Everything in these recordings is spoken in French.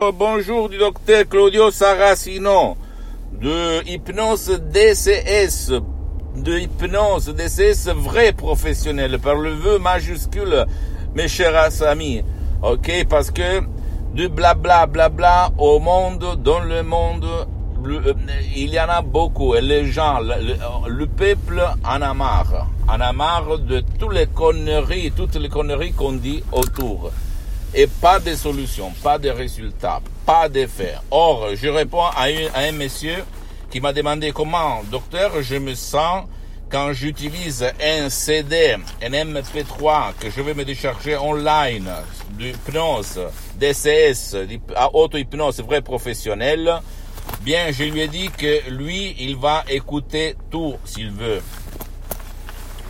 Bonjour du docteur Claudio Saracino de hypnose DCS, de hypnose DCS vrai professionnel par le vœu majuscule, mes chers amis. Ok, parce que du blabla blabla au monde, dans le monde, il y en a beaucoup. Et les gens, le, le, peuple en a marre, en a marre de toutes les conneries, toutes les conneries qu'on dit autour et pas de solution, pas de résultat, pas d'effet. Or, je réponds à, un monsieur qui m'a demandé comment, docteur, je me sens quand j'utilise un CD, un MP3 que je vais me décharger online, d'hypnose, DCS, auto-hypnose vrai professionnel, bien, je lui ai dit que lui, il va écouter tout s'il veut.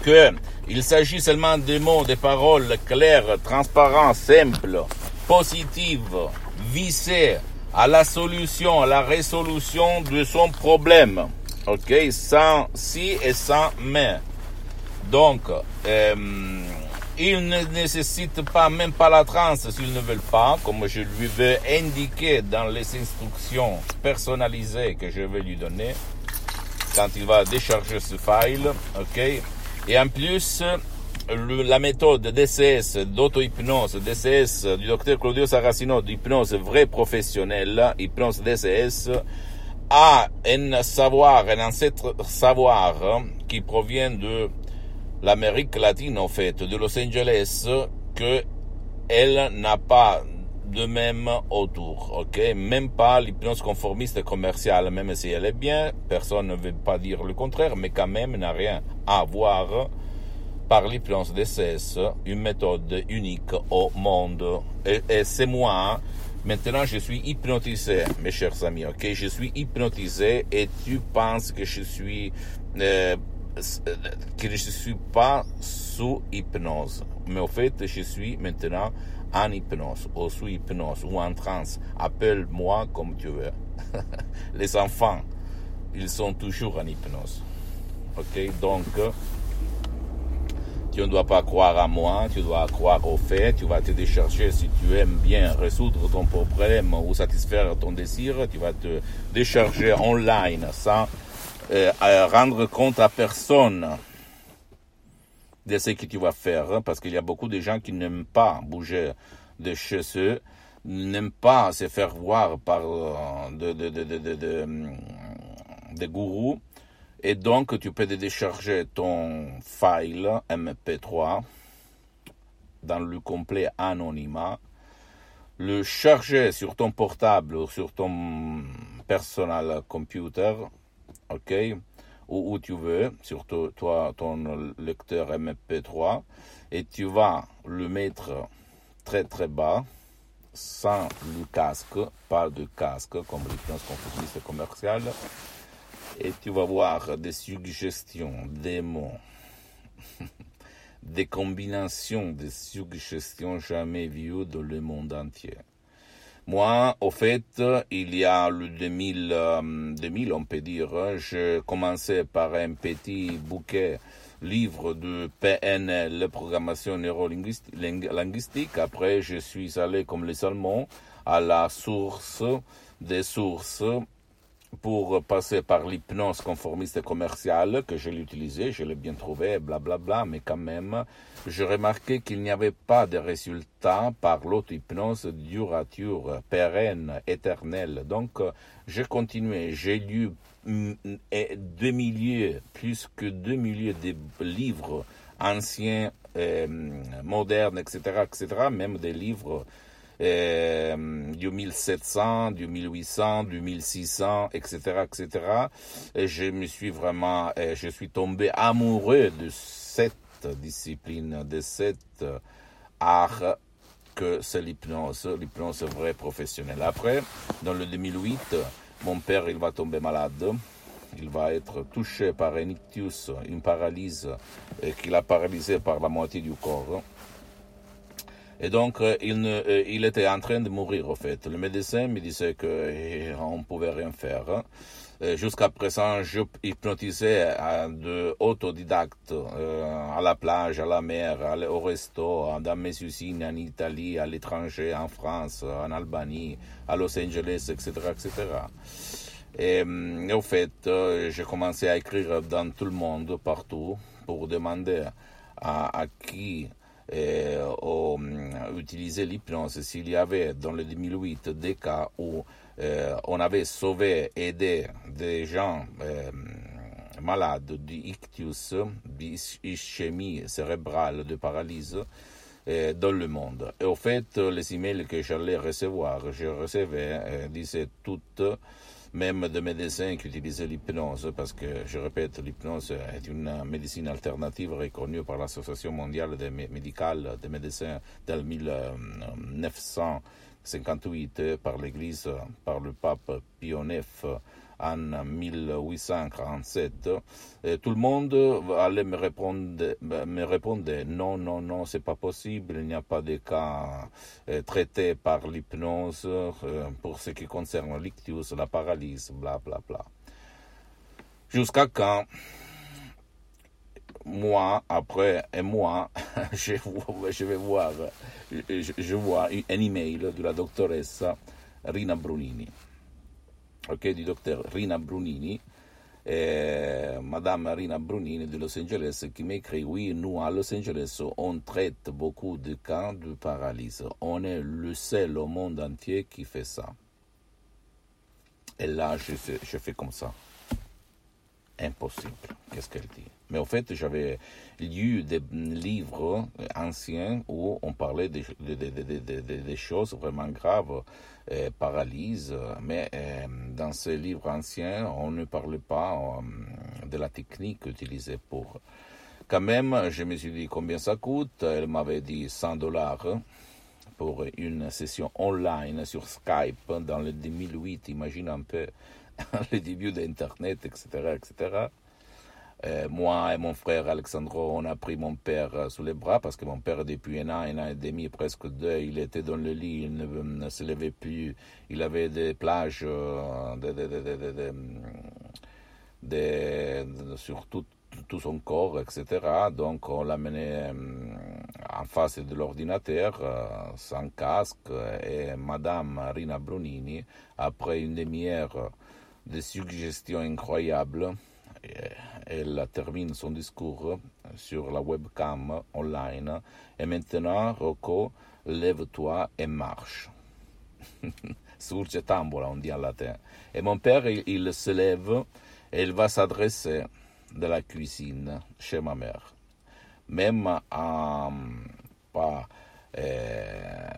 Que il s'agit seulement de mots, de paroles claires, transparentes, simples, positives, visées à la solution, à la résolution de son problème. Ok, sans si et sans mais. Donc, euh, il ne nécessite pas même pas la transe s'il ne veut pas, comme je lui vais indiquer dans les instructions personnalisées que je vais lui donner quand il va décharger ce file. Ok. Et en plus, la méthode DCS, d'auto-hypnose, DCS du docteur Claudio Saracino, d'hypnose vrai professionnel, hypnose DCS, a un savoir, un ancêtre savoir qui provient de l'Amérique latine, en fait, de Los Angeles, que elle n'a pas de même autour, ok? Même pas l'hypnose conformiste commerciale, même si elle est bien, personne ne veut pas dire le contraire, mais quand même n'a rien à voir par l'hypnose DCS, une méthode unique au monde. Et, c'est moi, maintenant je suis hypnotisé, mes chers amis, ok? Je suis hypnotisé et tu penses que je suis... Euh, que je suis pas sous hypnose. Mais au fait, je suis maintenant en hypnose, ou sous hypnose, ou en transe. Appelle-moi comme tu veux. Les enfants, ils sont toujours en hypnose. Ok, donc, tu ne dois pas croire à moi, tu dois croire au fait, tu vas te décharger si tu aimes bien résoudre ton problème ou satisfaire ton désir, tu vas te décharger online sans euh, rendre compte à personne de ce que tu vas faire, hein, parce qu'il y a beaucoup de gens qui n'aiment pas bouger de chez eux, n'aiment pas se faire voir par euh, de, de gourous, et donc tu peux décharger ton file MP3 dans le complet anonymat, le charger sur ton portable ou sur ton personal computer, ok, où, tu veux, sur toi, ton lecteur MP3, et tu vas le mettre très très bas, sans le casque, pas de casque comme l'hypnose confusiste commerciale, et tu vas voir des suggestions, des mots, des combinations de suggestions jamais vues dans le monde entier. Moi, au fait, il y a le 2000, 2000 euh, on peut dire, je commençais par un petit bouquet livre de PNL, programmation neurolinguistique. Après, je suis allé, comme les Allemands, à la source des sources pour passer par l'hypnose conformiste commerciale que je l'ai utilisé, je l'ai bien trouvé, blablabla, bla, bla, mais quand même, je remarquais qu'il n'y avait pas de résultat par l'auto-hypnose durature, pérenne, éternelle. Donc, j'ai continué, j'ai lu mm, deux milliers, plus que deux milliers de livres anciens, euh, modernes, etc., etc., même des livres euh, du 1700, du 1800, du 1600, etc., etc. Et je me suis vraiment, euh, je suis tombé amoureux de cette discipline, de cet art que c'est l'hypnose, l'hypnose vraie professionnelle. Après, dans le 2008, mon père, il va tomber malade. Il va être touché par un ictus, une paralyse, et qu'il a paralysé par la moitié du corps. Et donc, euh, euh, il était en train de mourir, au fait. Le médecin me disait qu'on eh, ne pouvait rien faire. Hein. Jusqu'à présent, je hypnotisais de autodidactes à la plage, à la mer, au resto, dans mes usines en Italie, à l'étranger, en France, en Albanie, à Los Angeles, etc., etc. Et, et au fait, j'ai commencé à écrire dans tout le monde, partout, pour demander à, qui euh, ont utilisé l'hypnose, s'il y avait dans le 2008 des cas où euh, on avait sauvé, aidé des gens euh, malades d'ictus, d'ischémie cérébrale, de paralysie, dans le monde. Et au fait, les emails que j'allais recevoir, je recevais, disaient toutes même de médecins qui utilisaient l'hypnose, parce que, je répète, l'hypnose est une médecine alternative reconnue par l'Association mondiale des médicale des médecins dès 1958 par l'Église, par le pape Pie en 1847, tout le monde allait me répondre, me répondre non, non, non, c'est pas possible, il n'y a pas de cas euh, traités par l'hypnose euh, pour ce qui concerne l'ictus, la paralysie, bla, bla, bla. Jusqu'à quand? Moi, après, et moi, je, vais voir, je, je vois un email de la doctoresse Rina Brunini ok, du docteur Rina Brunini, eh, Madame Rina Brunini de Los Angeles qui m'écrit Oui, nous à Los Angeles, on traite beaucoup de cas de paralysie. On est le seul au monde entier qui fait ça. Et là, je fais, je fais comme ça. Impossible. Qu'est-ce qu'elle dit? Mais en fait, j'avais lu des livres anciens où on parlait des, choses vraiment graves euh, paralyse. Mais euh, dans ces livres anciens, on ne parlait pas euh, de la technique utilisée pour. Quand même, je me suis dit combien ça coûte. Elle m'avait dit 100 dollars pour une session online sur Skype dans le 2008. Imagine un peu le début d'Internet, etc., etc. Euh, moi et mon frère Alexandro, on a pris mon père euh, sous les bras parce que mon père, depuis un an, un an et demi, presque deux, il était dans le lit, il ne, se levait plus. Il avait des plages euh, sur tout, tout, son corps, etc. Donc on l'a mené en face de l'ordinateur, sans casque, et Madame Rina Brunini, après une demi-heure de suggestions incroyables, elle termine son discours sur la webcam online. Et maintenant, Rocco, lève-toi et marche. Surge tambola, on dit en latin. Et mon père, il, se lève et il va s'adresser de la cuisine chez ma mère. Même en pas, euh,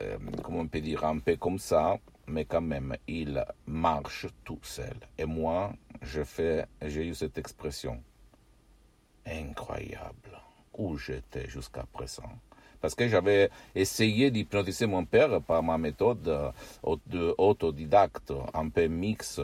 euh, comment on peut dire, un peu comme ça, mais quand même, il marche tout seul. Et moi, je fais, j'ai eu cette expression. Incroyable. Où j'étais jusqu'à présent. Parce que j'avais essayé d'hypnotiser mon père par ma méthode euh, autodidacte, un peu mix,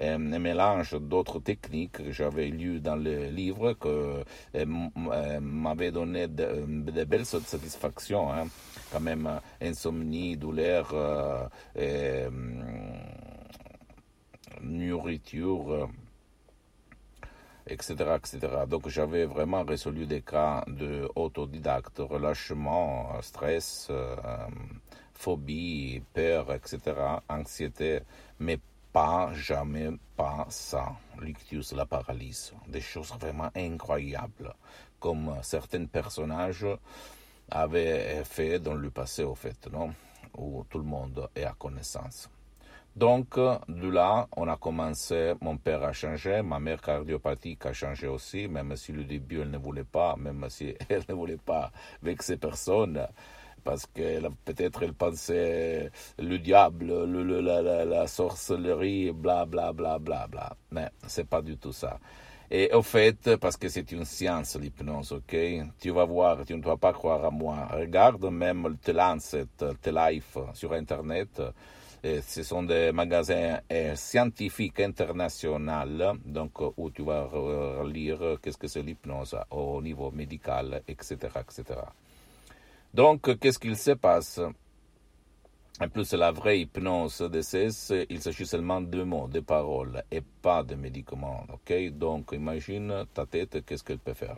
un mélange d'autres techniques que j'avais lues dans le livre, que euh, euh, m'avaient donné de, belles satisfactions. Hein. Quand même, insomnie, douleur, nourriture etc., etc. Donc j'avais vraiment résolu des cas de autodidacte, relâchement, stress, euh, phobie, peur, etc., anxiété, mais pas jamais pas ça, l'ictus, la paralysie, des choses vraiment incroyables, comme certains personnages avaient fait dans le passé au fait, non, où tout le monde est à connaissance. Donc, de là, on a commencé, mon père a changé, ma mère cardiopathique a changé aussi, même si le début elle ne voulait pas, même si elle ne voulait pas vexer personne, parce que peut-être elle pensait le diable, le, la, la, sorcellerie, bla bla bla bla bla. Mais c'est pas du tout ça. Et au fait, parce que c'est une science l'hypnose, ok Tu vas voir, tu ne dois pas croire à moi. Regarde même te Lancet, te Life sur Internet ce sont des magasins euh, scientifiques internationaux, donc où tu vas lire qu'est-ce que c'est l'hypnose au niveau médical, etc., etc. Donc, qu'est-ce qu'il se passe? En plus, la vraie hypnose DCS, il s'agit seulement de mots, de paroles, et pas de médicaments. Ok? Donc, imagine ta tête, qu'est-ce qu'elle peut faire?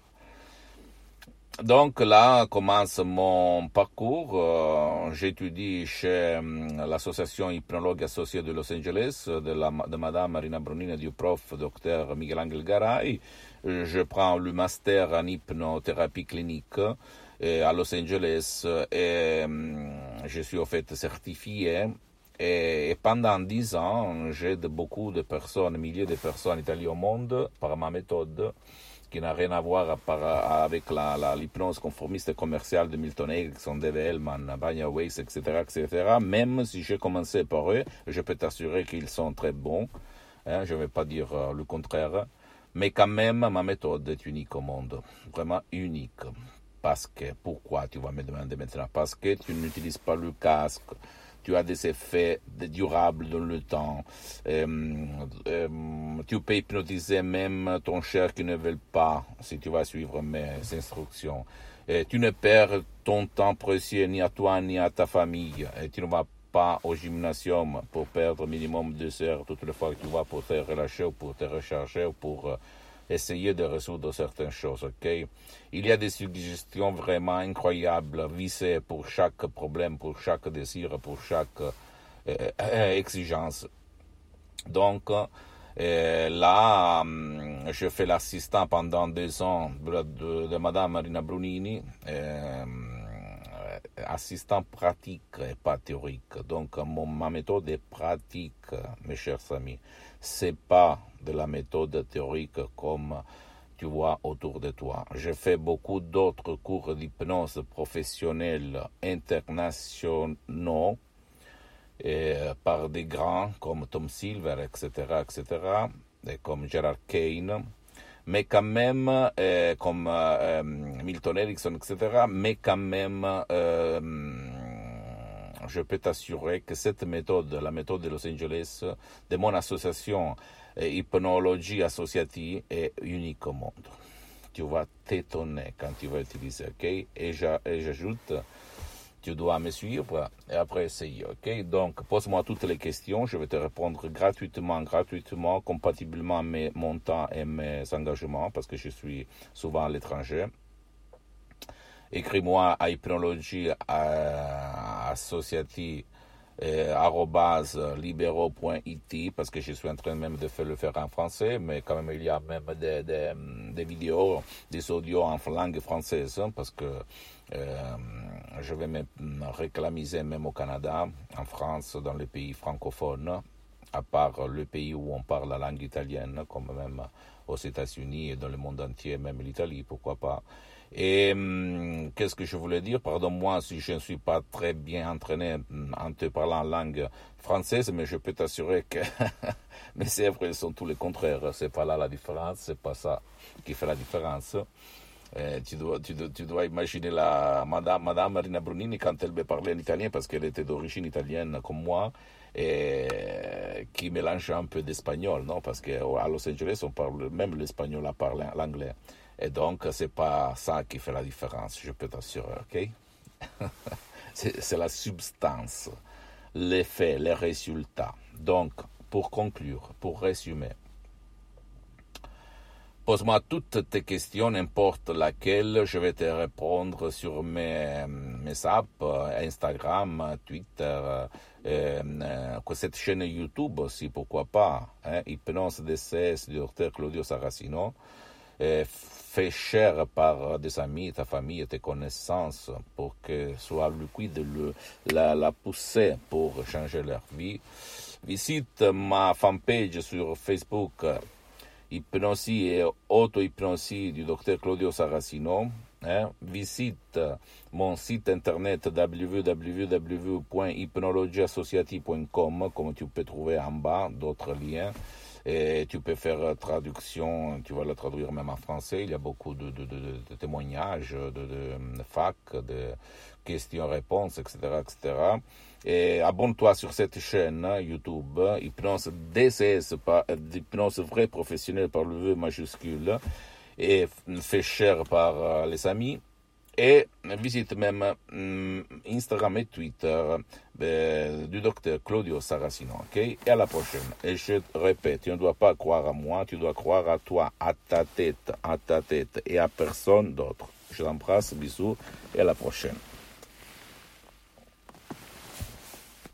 Donc là commence mon parcours. Euh, j'étudie chez euh, l'association hypnologue associée de Los Angeles de, la, de Madame Marina Brunini du prof Dr Miguel Angel Garay. Je prends le master en hypnothérapie clinique à Los Angeles et je suis en fait certifié. Et, pendant dix ans, j'aide beaucoup de personnes, milliers de personnes italiennes au monde par ma méthode qui n'a rien à voir avec l'hypnose conformiste commerciale de Milton Erickson, Dave Hellman, Banya Weiss, etc., etc. Même si j'ai commencé par eux, je peux t'assurer qu'ils sont très bons. Hein, je ne vais pas dire euh, le contraire. Mais quand même, ma méthode est unique au monde. Vraiment unique. Parce que, pourquoi tu vas me demander maintenant? Parce que tu n'utilises pas le casque tu as des effets durables dans le temps. Euh, euh, tu peux hypnotiser même ton cher qui ne veut pas, si tu vas suivre mes instructions. Et tu ne perds ton temps précieux ni à toi ni à ta famille. Et tu ne vas pas au gymnasium pour perdre minimum deux heures toutes les fois que tu vas pour te relâcher ou pour te recharger ou pour euh, essayer de résoudre certaines choses, ok? Il y a des suggestions vraiment incroyables, visées pour chaque problème, pour chaque désir, pour chaque euh, euh, exigence. Donc, euh, là, hum, je fais l'assistant pendant deux ans de, de, Madame Marina Brunini, assistant pratique et pas théorique. Donc, mon, ma méthode est pratique, mes chers amis. C'est pas de la méthode théorique comme tu vois autour de toi. J'ai fait beaucoup d'autres cours d'hypnose professionnelle internationaux et par des grands comme Tom Silver, etc., etc., et comme Gerard Kane, mais quand même, euh, comme euh, Milton Erickson, etc., mais quand même, euh, je peux t'assurer que cette méthode, la méthode de Los Angeles, de mon association, hypnologie associative est unique au monde. Tu vas t'étonner quand tu vas utiliser, ok? Et j'ajoute, tu dois me suivre et après essayer, ok? Donc, pose-moi toutes les questions, je vais te répondre gratuitement, gratuitement, compatiblement avec mon temps et mes engagements, parce que je suis souvent à l'étranger. Écris-moi à hypnologie associative euh, libéraux.it parce que je suis en train même de faire le faire en français, mais quand même il y a même des, des, des vidéos, des audios en langue française hein, parce que euh, je vais me réclamiser même au Canada, en France, dans les pays francophones, à part le pays où on parle la langue italienne, comme même aux États-Unis et dans le monde entier, même l'Italie, pourquoi pas. Et hum, qu'est-ce que je voulais dire? Pardonne-moi si je ne suis pas très bien entraîné hum, en te parlant en langue française, mais je peux t'assurer que mes œuvres sont tous les contraires. C'est pas là la différence, c'est pas ça qui fait la différence. tu, dois, tu, tu, dois, imaginer la Madame, Madame Marina Brunini quand elle me parlait en italien parce qu'elle était d'origine italienne comme moi et qui mélange un peu d'espagnol, non? Parce qu'à Los Angeles, on parle même l'espagnol à parler l'anglais. Et donc, c'est pas ça qui fait la différence, je peux t'assurer, ok? C'est la substance, l'effet, les résultats. Donc, pour conclure, pour résumer, Pose-moi toutes tes questions, n'importe laquelle, je vais te répondre sur mes, mes apps, Instagram, Twitter, euh, euh, cette chaîne YouTube aussi, pourquoi pas, hein, Hypnose DCS docteur Claudio Saracino fait cher par des amis, ta famille tes connaissances pour que soit liquide le, la, la poussée pour changer leur vie. Visite ma fanpage sur Facebook, Hypnosie et auto-hypnosie du docteur Claudio Saracino. Hein. Visite mon site internet www.hypnologieassociative.com, comme tu peux trouver en bas d'autres liens. Et tu peux faire traduction, tu vas la traduire même en français. Il y a beaucoup de, de, témoignages, de, de, fac, de questions-réponses, etc., etc. Et abonne-toi sur cette chaîne YouTube, Hypnose DCS, Hypnose vrai professionnel par le V majuscule, et fait cher par euh, les amis. Et visite même hum, Instagram et Twitter du docteur Claudio Saracino. Ok? Et à la prochaine. Et je répète, tu ne dois pas croire à moi, tu dois croire à toi, à ta tête, à ta tête et à personne d'autre. Je t'embrasse, bisous et à la prochaine.